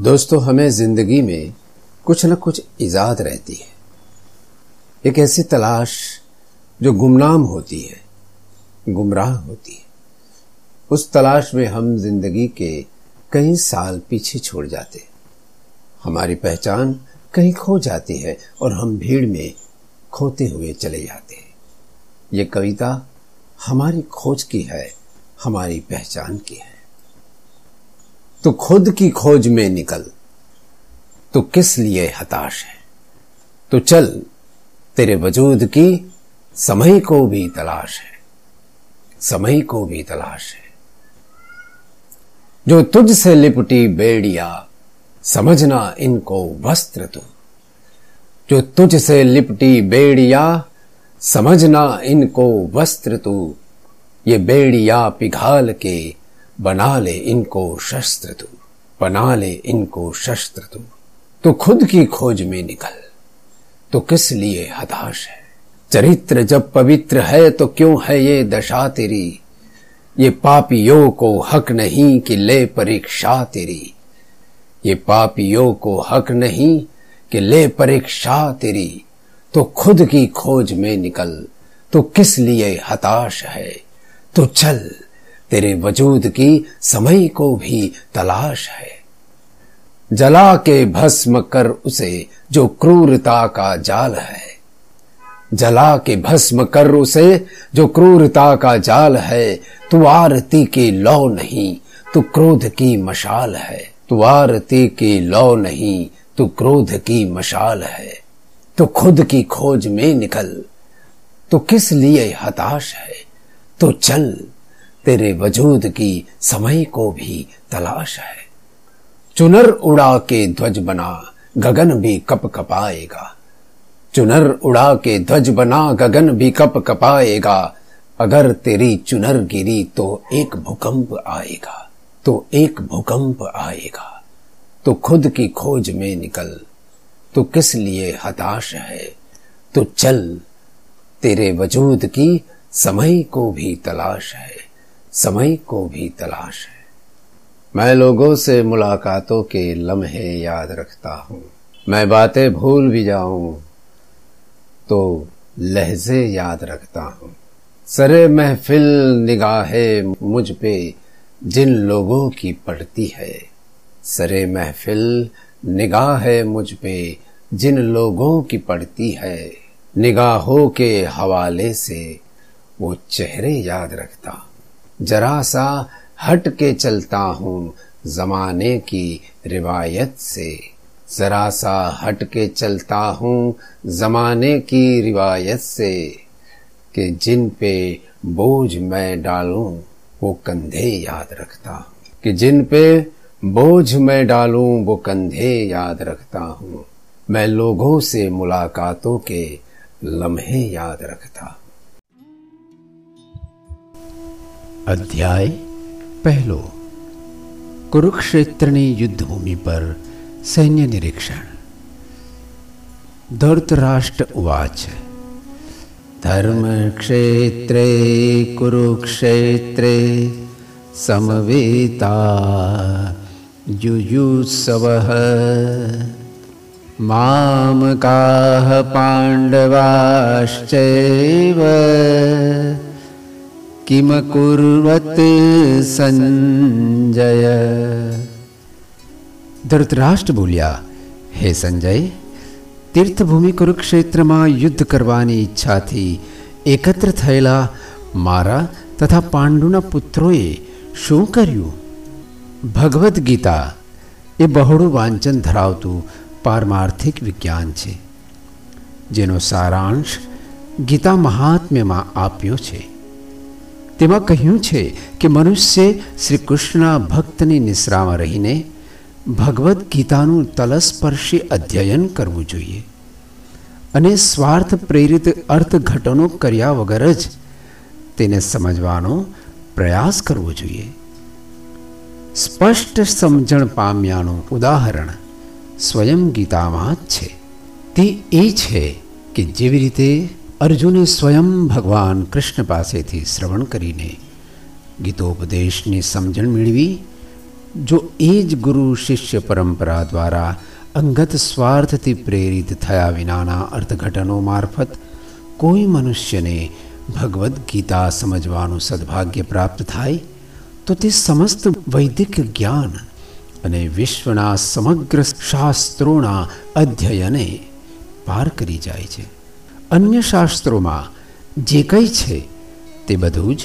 दोस्तों, हमें ज़िंदगी में कुछ न कुछ ईजाद रहती है। एक ऐसी तलाश जो गुमनाम होती है, गुमराह होती है। उस तलाश में हम ज़िंदगी के कई साल पीछे छोड़ जाते हमारी पहचान कहीं खो जाती है और हम भीड़ में खोते हुए चले जाते हैं। ये कविता हमारी खोज की है, हमारी पहचान की है। तो खुद की खोज में निकल। तो किस लिए हताश है? तो चल, तेरे वजूद की समय को भी तलाश है। समय को भी तलाश है। जो तुझ से लिपटी बेड़िया, समझना इनको वस्त्र तू। जो तुझ से लिपटी बेड़िया, समझना इनको वस्त्र तू। ये बेड़िया पिघाल के बना ले इनको शस्त्र तू, बना ले इनको शस्त्र तू। तो खुद की खोज में निकल तो किस लिए हताश है? चरित्र जब पवित्र है तो क्यों है ये दशा तेरी? ये पापियों को हक नहीं कि ले परीक्षा तेरी। ये पापियों को हक नहीं कि ले परीक्षा तेरी। तो खुद की खोज में निकल तो किस लिए हताश है? तो चल तेरे वजूद की समय को भी तलाश है। जला के भस्म कर उसे जो क्रूरता का जाल है। जला के भस्म कर उसे जो क्रूरता का जाल है। तू आरती की लौ नहीं, तू क्रोध की मशाल है। तू आरती की लौ नहीं, तू क्रोध की मशाल है। तो खुद की खोज में निकल तो किस लिए हताश है? तो चल तेरे वजूद की समय को भी तलाश है। चुनर उड़ा के ध्वज बना, गगन भी कप कपाएगा। चुनर उड़ा के ध्वज बना, गगन भी कप कपाएगा। अगर तेरी चुनर गिरी तो एक भूकंप आएगा तो एक भूकंप आएगा। तो खुद की खोज में निकल तो किस लिए हताश है? तो चल, तेरे वजूद की समय को भी तलाश है। समय को भी तलाश है। मैं लोगों से मुलाकातों के लम्हे याद रखता हूँ। मैं बातें भूल भी जाऊँ तो लहजे याद रखता हूँ। सरे महफिल निगाहे मुझ पे जिन लोगों की पड़ती है। सरे महफिल निगाह है मुझ पे जिन लोगों की पड़ती है। निगाहों के हवाले से वो चेहरे याद रखता जरा सा हट के चलता हूँ जमाने की रिवायत से। जरा सा हट के चलता हूँ जमाने की रिवायत से कि जिन पे बोझ मैं डालूं, वो कंधे याद रखता हूँ। कि जिन पे बोझ मैं डालूं, वो कंधे याद रखता हूँ। मैं लोगों से मुलाकातों के लम्हे याद रखता हूँ अध्याय पहलो। कुरुक्षेत्रनी युद्ध भूमि पर सैन्य निरीक्षण। धृतराष्ट्र उवाच धर्मक्षेत्रे, कुरुक्षेत्रे समवेता युयुत्सवः। मामकाः पाण्डवाश्चैव किमकुर्वत् संजय ધૃતરાષ્ટ્ર બોલ્યા હે સંજય તીર્થભૂમિ કુરુક્ષેત્રમાં યુદ્ધ કરવાની ઈચ્છાથી એકત્ર થયેલા મારા તથા પાંડુના પુત્રોએ શું કર્યું ભગવદ્ ગીતા એ બહોળું વાંચન ધરાવતું પારમાર્થિક વિજ્ઞાન છે જેનો સારાંશ ગીતા મહાત્મ્યમાં આપ્યો છે તેમાં કહ્યું છે કે મનુષ્ય શ્રી કૃષ્ણના ભક્તની નિશ્રામાં રહીને ભગવદ્ ગીતાનું તલસ્પર્શી અધ્યયન કરવું જોઈએ. અને સ્વાર્થ પ્રેરિત અર્થઘટનો કર્યા વગર જ તેને સમજવાનો પ્રયાસ કરવો જોઈએ. સ્પષ્ટ સમજણ પામ્યાનું ઉદાહરણ સ્વયં ગીતામાં જ છે. તે એ છે કે જેવી રીતે અર્જુને સ્વયં ભગવાન કૃષ્ણ પાસેથી શ્રવણ કરીને ગીતોપદેશની સમજણ મેળવી જો એ જ ગુરુ શિષ્ય પરંપરા દ્વારા અંગત સ્વાર્થથી પ્રેરિત થયા વિનાના અર્થઘટનો મારફત કોઈ મનુષ્યને ભગવદ્ ગીતા સમજવાનું સદભાગ્ય પ્રાપ્ત થાય તો તે સમસ્ત વૈદિક જ્ઞાન અને વિશ્વના સમગ્ર શાસ્ત્રોના અધ્યયને પાર કરી જાય છે અન્ય શાસ્ત્રોમાં જે કંઈ છે તે બધું જ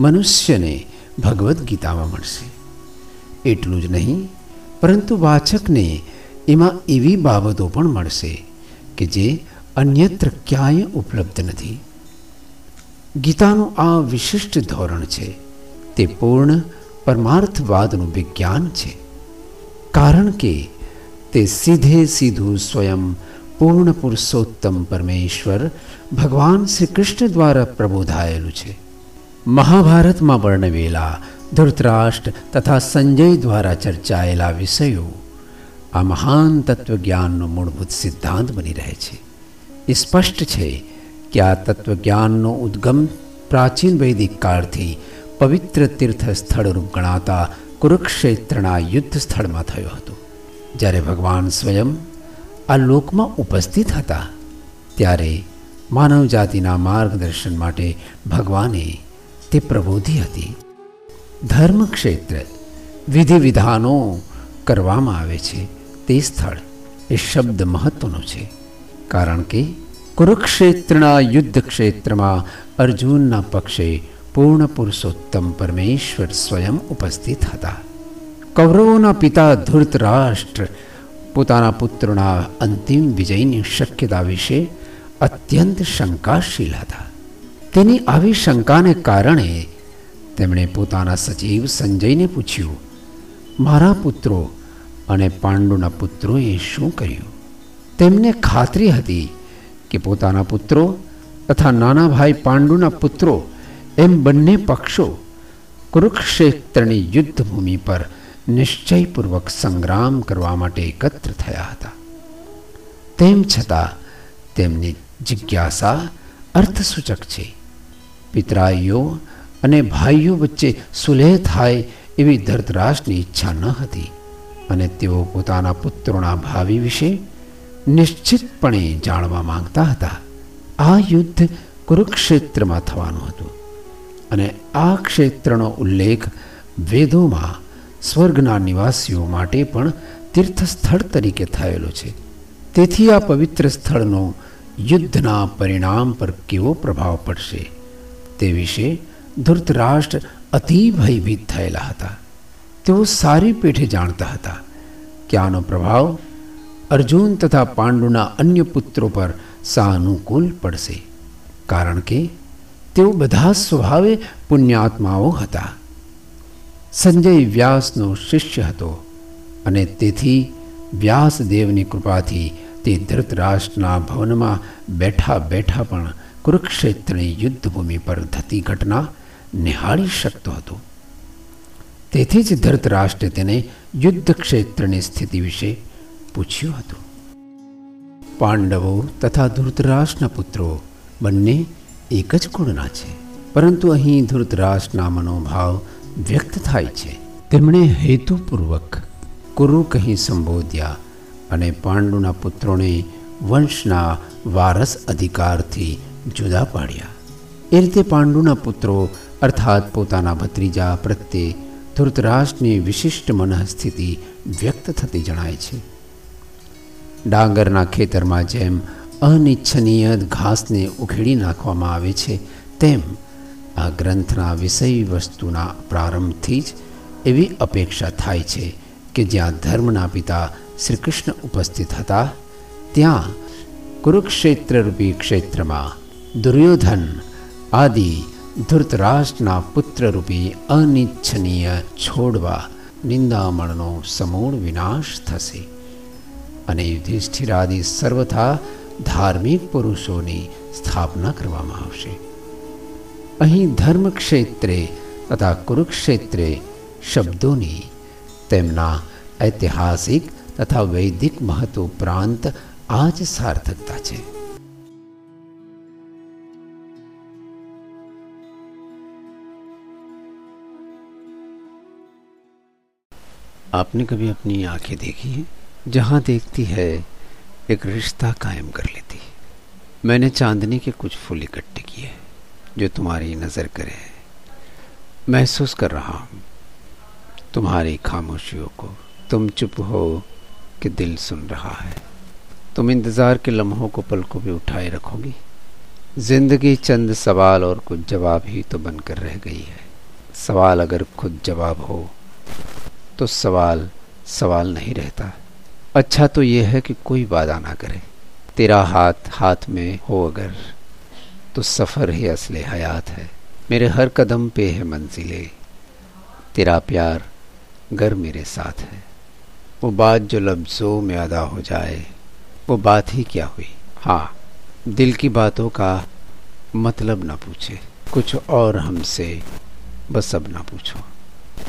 મનુષ્યને ભગવદ્ ગીતામાં મળશે. એટલું જ નહીં, પરંતુ વાચકને એમાં એવી બાબતો પણ મળશે કે જે અન્યત્ર ક્યાંય ઉપલબ્ધ નથી. ગીતાનું આ વિશિષ્ટ ધોરણ છે તે પૂર્ણ પરમાર્થવાદનું વિજ્ઞાન છે. કારણ કે તે સીધે સીધું સ્વયં પૂર્ણ પુરુષોત્તમ પરમેશ્વર ભગવાન શ્રી કૃષ્ણ દ્વારા પ્રબોધાયેલું છે મહાભારતમાં વર્ણવેલા ધૃતરાષ્ટ્ર તથા સંજય દ્વારા ચર્ચાયેલા વિષયો આ મહાન તત્વજ્ઞાનનો મૂળભૂત સિદ્ધાંત બની રહે છે એ સ્પષ્ટ છે કે આ તત્વજ્ઞાનનો ઉદ્ગમ પ્રાચીન વૈદિક કાળથી પવિત્ર તીર્થ સ્થળરૂપ ગણાતા કુરુક્ષેત્રના યુદ્ધ સ્થળમાં થયો હતો જ્યારે ભગવાન સ્વયં આ લોકમાં ઉપસ્થિત હતા. ત્યારે માનવ જાતિના માર્ગદર્શન માટે ભગવાને તે પ્રબોધી હતી. ધર્મ ક્ષેત્ર વિધિ વિધાનો કરવામાં આવે છે. તે સ્થળ એ શબ્દ મહત્વનો છે. કારણ કે કુરુક્ષેત્રના યુદ્ધ ક્ષેત્રમાં અર્જુનના પક્ષે પૂર્ણ પુરુષોત્તમ પરમેશ્વર સ્વયં ઉપસ્થિત હતા. કૌરવોના પિતા ધૂર્તરાષ્ટ્ર પોતાના પુત્રોના અંતિમ વિજયની શક્યતા વિશે અત્યંત શંકાશીલ હતા. તેની આવી શંકાને કારણે તેમણે પોતાના સચિવ સંજયને પૂછ્યું, મારા પુત્રો અને પાંડુના પુત્રોએ શું કર્યું? તેમને ખાતરી હતી કે પોતાના પુત્રો તથા નાના ભાઈ પાંડુના પુત્રો એમ બંને પક્ષો કુરુક્ષેત્રની યુદ્ધભૂમિ પર નિશ્ચયપૂર્વક સંગ્રામ કરવા માટે એકત્ર થયા હતા. તેમ છતાં તેમની જિજ્ઞાસા અર્થસૂચક છે. પિતરાઈઓ અને ભાઈઓ વચ્ચે સુલેહ થાય એવી ધરતરાશની ઈચ્છા ન હતી અને તેઓ પોતાના પુત્રોના ભાવિ વિશે નિશ્ચિતપણે જાણવા માંગતા હતા. આ યુદ્ધ કુરુક્ષેત્રમાં થવાનું હતું અને આ ક્ષેત્રનો ઉલ્લેખ વેદોમાં સ્વર્ગના નિવાસીઓ માટે પણ તીર્થસ્થળ તરીકે થયેલો છે તેથી આ પવિત્ર સ્થળનો યુદ્ધના પરિણામ પર કેવો પ્રભાવ પડશે તે વિશે ધૃતરાષ્ટ્ર અતિ ભયભીત થયેલા હતા તેઓ સારી પેઠે જાણતા હતા કે આનો પ્રભાવ અર્જુન તથા પાંડુના અન્ય પુત્રો પર સાનુકૂળ પડશે કારણ કે તેઓ બધા સ્વભાવે પુણ્યાત્માઓ હતા સંજય વ્યાસનો શિષ્ય હતો અને તેથી વ્યાસદેવની કૃપાથી તે ધૃતરાષ્ટ્રના ભવનમાં બેઠા બેઠા પણ કુરુક્ષેત્રની યુદ્ધભૂમિ પર થતી ઘટના નિહાળી શકતો હતો. તેથી જ ધૃતરાષ્ટ્રે તેને યુદ્ધ ક્ષેત્રની સ્થિતિ વિશે પૂછ્યું હતું. પાંડવો તથા ધૃતરાષ્ટ્રના પુત્રો બંને એક જ કુળના છે, પરંતુ અહીં ધૃતરાષ્ટ્રના મનોભાવ વ્યક્ત થાય છે. તેમણે હેતુપૂર્વક કુરુ કહી સંબોધ્યા અને પાંડુના પુત્રોને વંશના વારસ અધિકારથી જુદા પાડ્યા. એ રીતે પાંડુના પુત્રો અર્થાત પોતાના ભત્રીજા પ્રત્યે ધૃતરાષ્ટ્રની વિશિષ્ટ મનઃસ્થિતિ વ્યક્ત થતી જણાય છે. ડાંગરના ખેતરમાં જેમ અનિચ્છનીય ઘાસને ઉખેડી નાખવામાં આવે છે, તેમ આ ગ્રંથના વિષય વસ્તુના પ્રારંભથી જ એવી અપેક્ષા થાય છે કે જ્યાં ધર્મના પિતા શ્રી કૃષ્ણ ઉપસ્થિત હતા, ત્યાં કુરુક્ષેત્રરૂપી ક્ષેત્રમાં દુર્યોધન આદિ ધૃતરાષ્ટ્રના પુત્રરૂપી અનિચ્છનીય છોડવા નિંદામણનો સમૂળ વિનાશ થશે. અને યુધિષ્ઠિરાદિ સર્વથા ધાર્મિક પુરુષોની સ્થાપના કરવામાં આવશે. અહીં ધર્મક્ષેત્રે તથા કુરુક્ષેત્રે શબ્દોની તેમના ઐતિહાસિક તથા વૈદિક મહત્વ ઉપરાંત આ જ સાર્થકતા છે आपने कभी अपनी आंखें देखी हैं जहां देखती है एक रिश्ता कायम कर लेती है मैंने चांदनी के कुछ फूल इकट्ठे किए जो तुम्हारी नज़र करे। महसूस कर रहा हूँ। तुम्हारी खामोशियों को तुम चुप हो कि दिल सुन रहा है। तुम इंतज़ार के लम्हों को पलकों पे उठाए रखोगी। ज़िंदगी चंद सवाल और कुछ जवाब ही तो बनकर रह गई है। सवाल अगर खुद जवाब हो तो सवाल सवाल नहीं रहता। अच्छा तो यह है कि कोई वादा ना करे। तेरा हाथ हाथ में हो अगर तो सफ़र ही असले हयात है। मेरे हर कदम पे है मंजिले। तेरा प्यार घर मेरे साथ है। वो बात जो लफ्ज़ों में अदा हो जाए, वो बात ही क्या हुई? हाँ दिल की बातों का मतलब ना पूछे। कुछ और हमसे बस अब ना पूछो।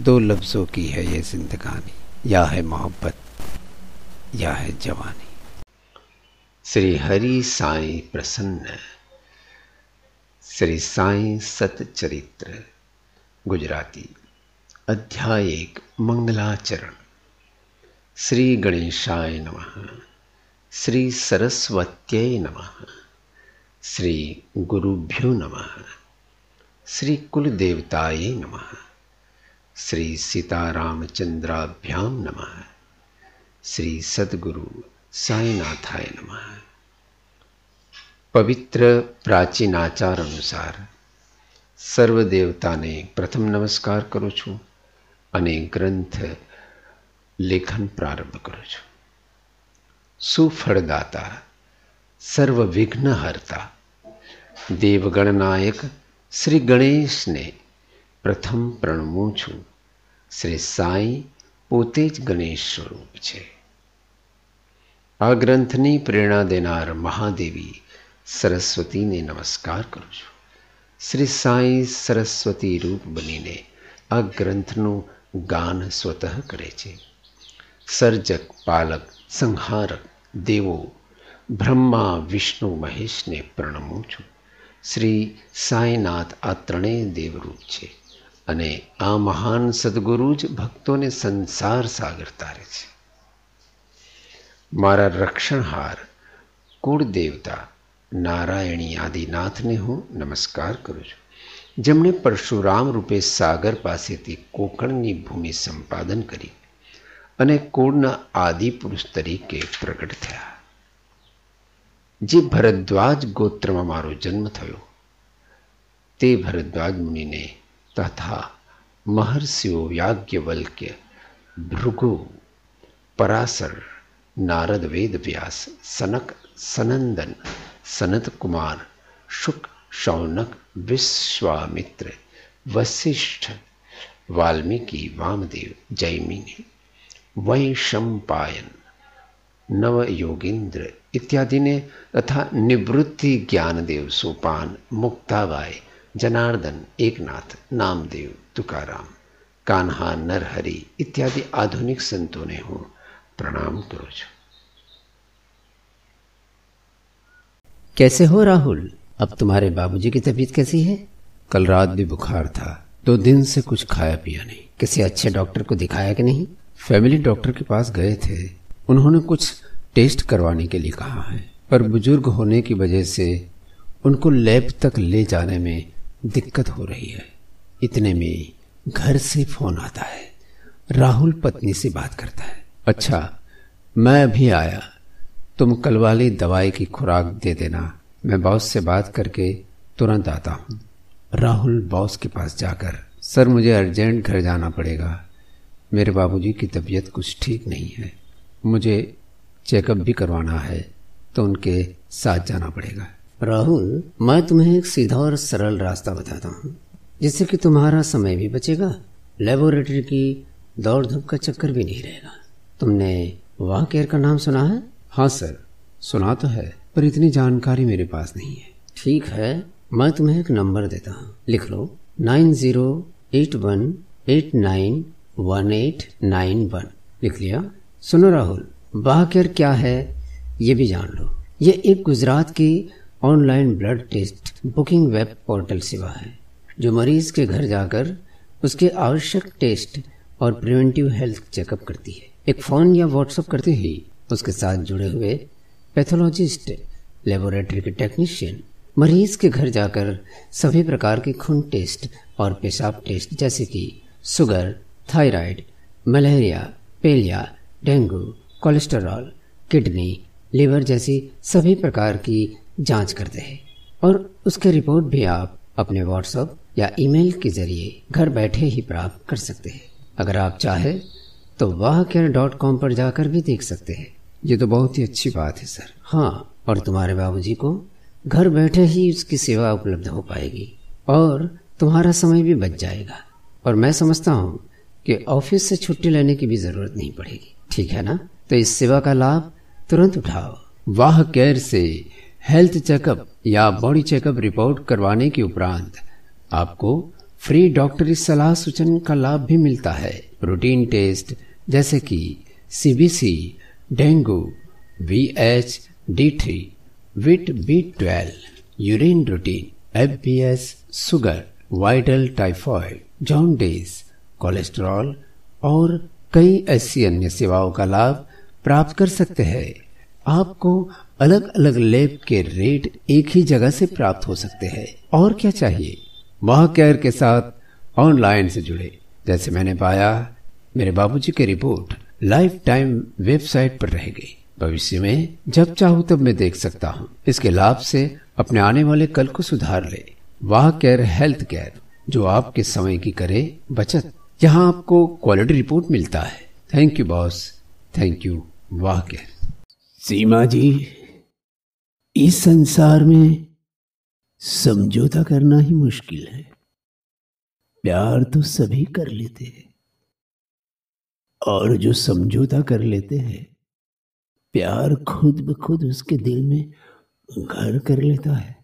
दो लफ्ज़ों की है ये जिंदगानी। या है मोहब्बत, या है जवानी। श्री हरि साई प्रसन्न। श्री साई सतचरित्र, गुजराती, अध्याय एक, मंगलाचरण। श्री गणेशाय नमः, श्री सरस्वत्यै नमः, श्री गुरुभ्यो नमः, श्री कुलदेवताय नमः, श्री सीतारामचंद्राभ्याम नमः, श्री सदगुरु साईनाथाय नमः। પવિત્ર પ્રાચીન આચાર અનુસાર સર્વ દેવતાને પ્રથમ નમસ્કાર કરું છું અને ગ્રંથ લેખન પ્રારંભ કરું છું. સુફળદાતા સર્વ વિઘ્નહર્તા દેવગણનાયક શ્રી ગણેશને પ્રથમ પ્રણવું છું. શ્રી સાંઈ પોતે જ ગણેશ સ્વરૂપ છે. આ ગ્રંથની પ્રેરણા દેનાર મહાદેવી સરસ્વતીને નમસ્કાર કરું છું. શ્રી સાંઈ સરસ્વતી રૂપ બનીને આ ગ્રંથનું ગાન સ્વતઃ કરે છે. સર્જક, પાલક, સંહારક, દેવો, બ્રહ્મા, વિષ્ણુ, મહેશને પ્રણમું છું. શ્રી સાંઈનાથ આ ત્રણેય દેવરૂપ છે અને આ મહાન સદગુરુ જ ભક્તોને સંસાર સાગર તારે છે. મારા રક્ષણહાર કુળ દેવતા નારાયણી આદિનાથને હું નમસ્કાર કરું છું જેમણે પરશુરામ રૂપે સાગર પાસેથી કોકણની ભૂમિ સંપાદન કરી અને કુળના આદિ પુરુષ તરીકે પ્રગટ થયા જે ભરદ્વાજ ગોત્રમાં મારો જન્મ થયો તે ભરદ્વાજ મુનિને તથા મહર્ષિઓ યાજ્ઞવલ્ક્ય ભૃગુ પરાસર નારદ વેદ વ્યાસ સનક સનંદન સનત કુમાર શુક शौनक विश्वामित्र वशिष्ठ वाल्मीकि वामदेव जैमिनी वैशंपायन नव योगेंद्र इत्यादि ने तथा निवृत्ति ज्ञानदेव सोपान मुक्ताबाई जनार्दन एकनाथ नामदेव तुकाराम कान्हा नरहरि इत्यादि आधुनिक संतों ने हूँ प्रणाम करो कैसे हो राहुल? अब तुम्हारे बाबूजी की तबीयत कैसी है? कल रात भी बुखार था दो दिन से कुछ खाया पिया नहीं। किसी अच्छे डॉक्टर को दिखाया कि नहीं? फैमिली डॉक्टर के पास गए थे। उन्होंने कुछ टेस्ट करवाने के लिए कहा है पर बुज़ुर्ग होने की वजह से उनको लैब तक ले जाने में दिक्कत हो रही है। इतने में घर से फ़ोन आता है। राहुल पत्नी से बात करता है। अच्छा मैं अभी आया। तुम कल वाली दवाई की खुराक दे देना। मैं बॉस से बात करके तुरंत आता हूँ। राहुल बॉस के पास जाकर, सर, मुझे अर्जेंट घर जाना पड़ेगा। मेरे बाबूजी की तबीयत कुछ ठीक नहीं है। मुझे चेकअप भी करवाना है तो उनके साथ जाना पड़ेगा। राहुल, मैं तुम्हें एक सीधा और सरल रास्ता बताता हूँ, जिससे कि तुम्हारा समय भी बचेगा। लेबोरेटरी की दौड़ धूप का चक्कर भी नहीं रहेगा। तुमने वाह केयर का नाम सुना है? हाँ सर सुना तो है, पर इतनी जानकारी मेरे पास नहीं है। ठीक है, मैं तुम्हें एक नंबर देता हूँ। लिख लो, nine zero eight one eight nine one eight nine one. लिख लिया? सुनो राहुल बाहकेयर क्या है, ये भी जान लो। ये एक गुजरात की online blood test booking web portal सेवा है, जो मरीज़ के घर जाकर उसके आवश्यक टेस्ट और प्रिवेंटिव हेल्थ चेकअप करती है। एक फ़ोन या व्हाट्सएप करते ही? उसके साथ जुड़े हुए पैथोलॉजिस्ट लेबोरेटरी के टेक्नीशियन मरीज़ के घर जाकर सभी प्रकार के खून टेस्ट और पेशाब टेस्ट जैसे कि शुगर थायराइड मलेरिया पेलिया डेंगू कोलेस्टेरॉल किडनी लीवर जैसी सभी प्रकार की जाँच करते हैं। और उसके रिपोर्ट भी आप अपने व्हाट्सएप या ईमेल के ज़रिए घर बैठे ही प्राप्त कर सकते हैं। अगर आप चाहे तो वाह केयर डॉट कॉम पर जाकर भी देख सकते हैं। ये तो बहुत ही अच्छी बात है, सर। हाँ और तुम्हारे बाबूजी को घर बैठे ही उसकी सेवा उपलब्ध हो पाएगी, और तुम्हारा समय भी बच जाएगा। और मैं समझता हूँ कि ऑफ़िस से छुट्टी लेने की भी ज़रूरत नहीं पड़ेगी, ठीक है ना? तो इस सेवा का लाभ तुरंत उठाओ। वाह केयर से। हेल्थ चेकअप या बॉडी चेकअप रिपोर्ट करवाने के उपरांत आपको फ्री डॉक्टरी सलाह सूचन का लाभ भी मिलता है। रूटीन टेस्ट, जैसे कि CBC dengue V H D three vit B twelve urine routine F B S sugar vital typhoid jaundice cholesterol और कई ऐसी अन्य सेवाओं का लाभ प्राप्त कर सकते हैं। आपको अलग अलग लैब के रेट एक ही जगह से प्राप्त हो सकते हैं। और क्या चाहिए? वह केयर के साथ ऑनलाइन से जुड़े। जैसे मैंने पाया, मेरे बाबूजी की रिपोर्ट लाइफ टाइम वेबसाइट पर रह गई। भविष्य में, जब चाहूँ तब मैं देख सकता हूँ। इसके लाभ से अपने आने वाले कल को सुधार ले। वाह, केयर, हेल्थ केयर, जो आपके समय की करे बचत। यहाँ आपको क्वालिटी रिपोर्ट मिलता है। Thank you boss thank you Wah, care. Seema ji, इस संसार में समझौता करना ही मुश्किल है। प्यार तो सभी कर लेते हैं। और जो समझौता कर लेते हैं, प्यार खुद ब खुद उसके दिल में घर कर लेता है।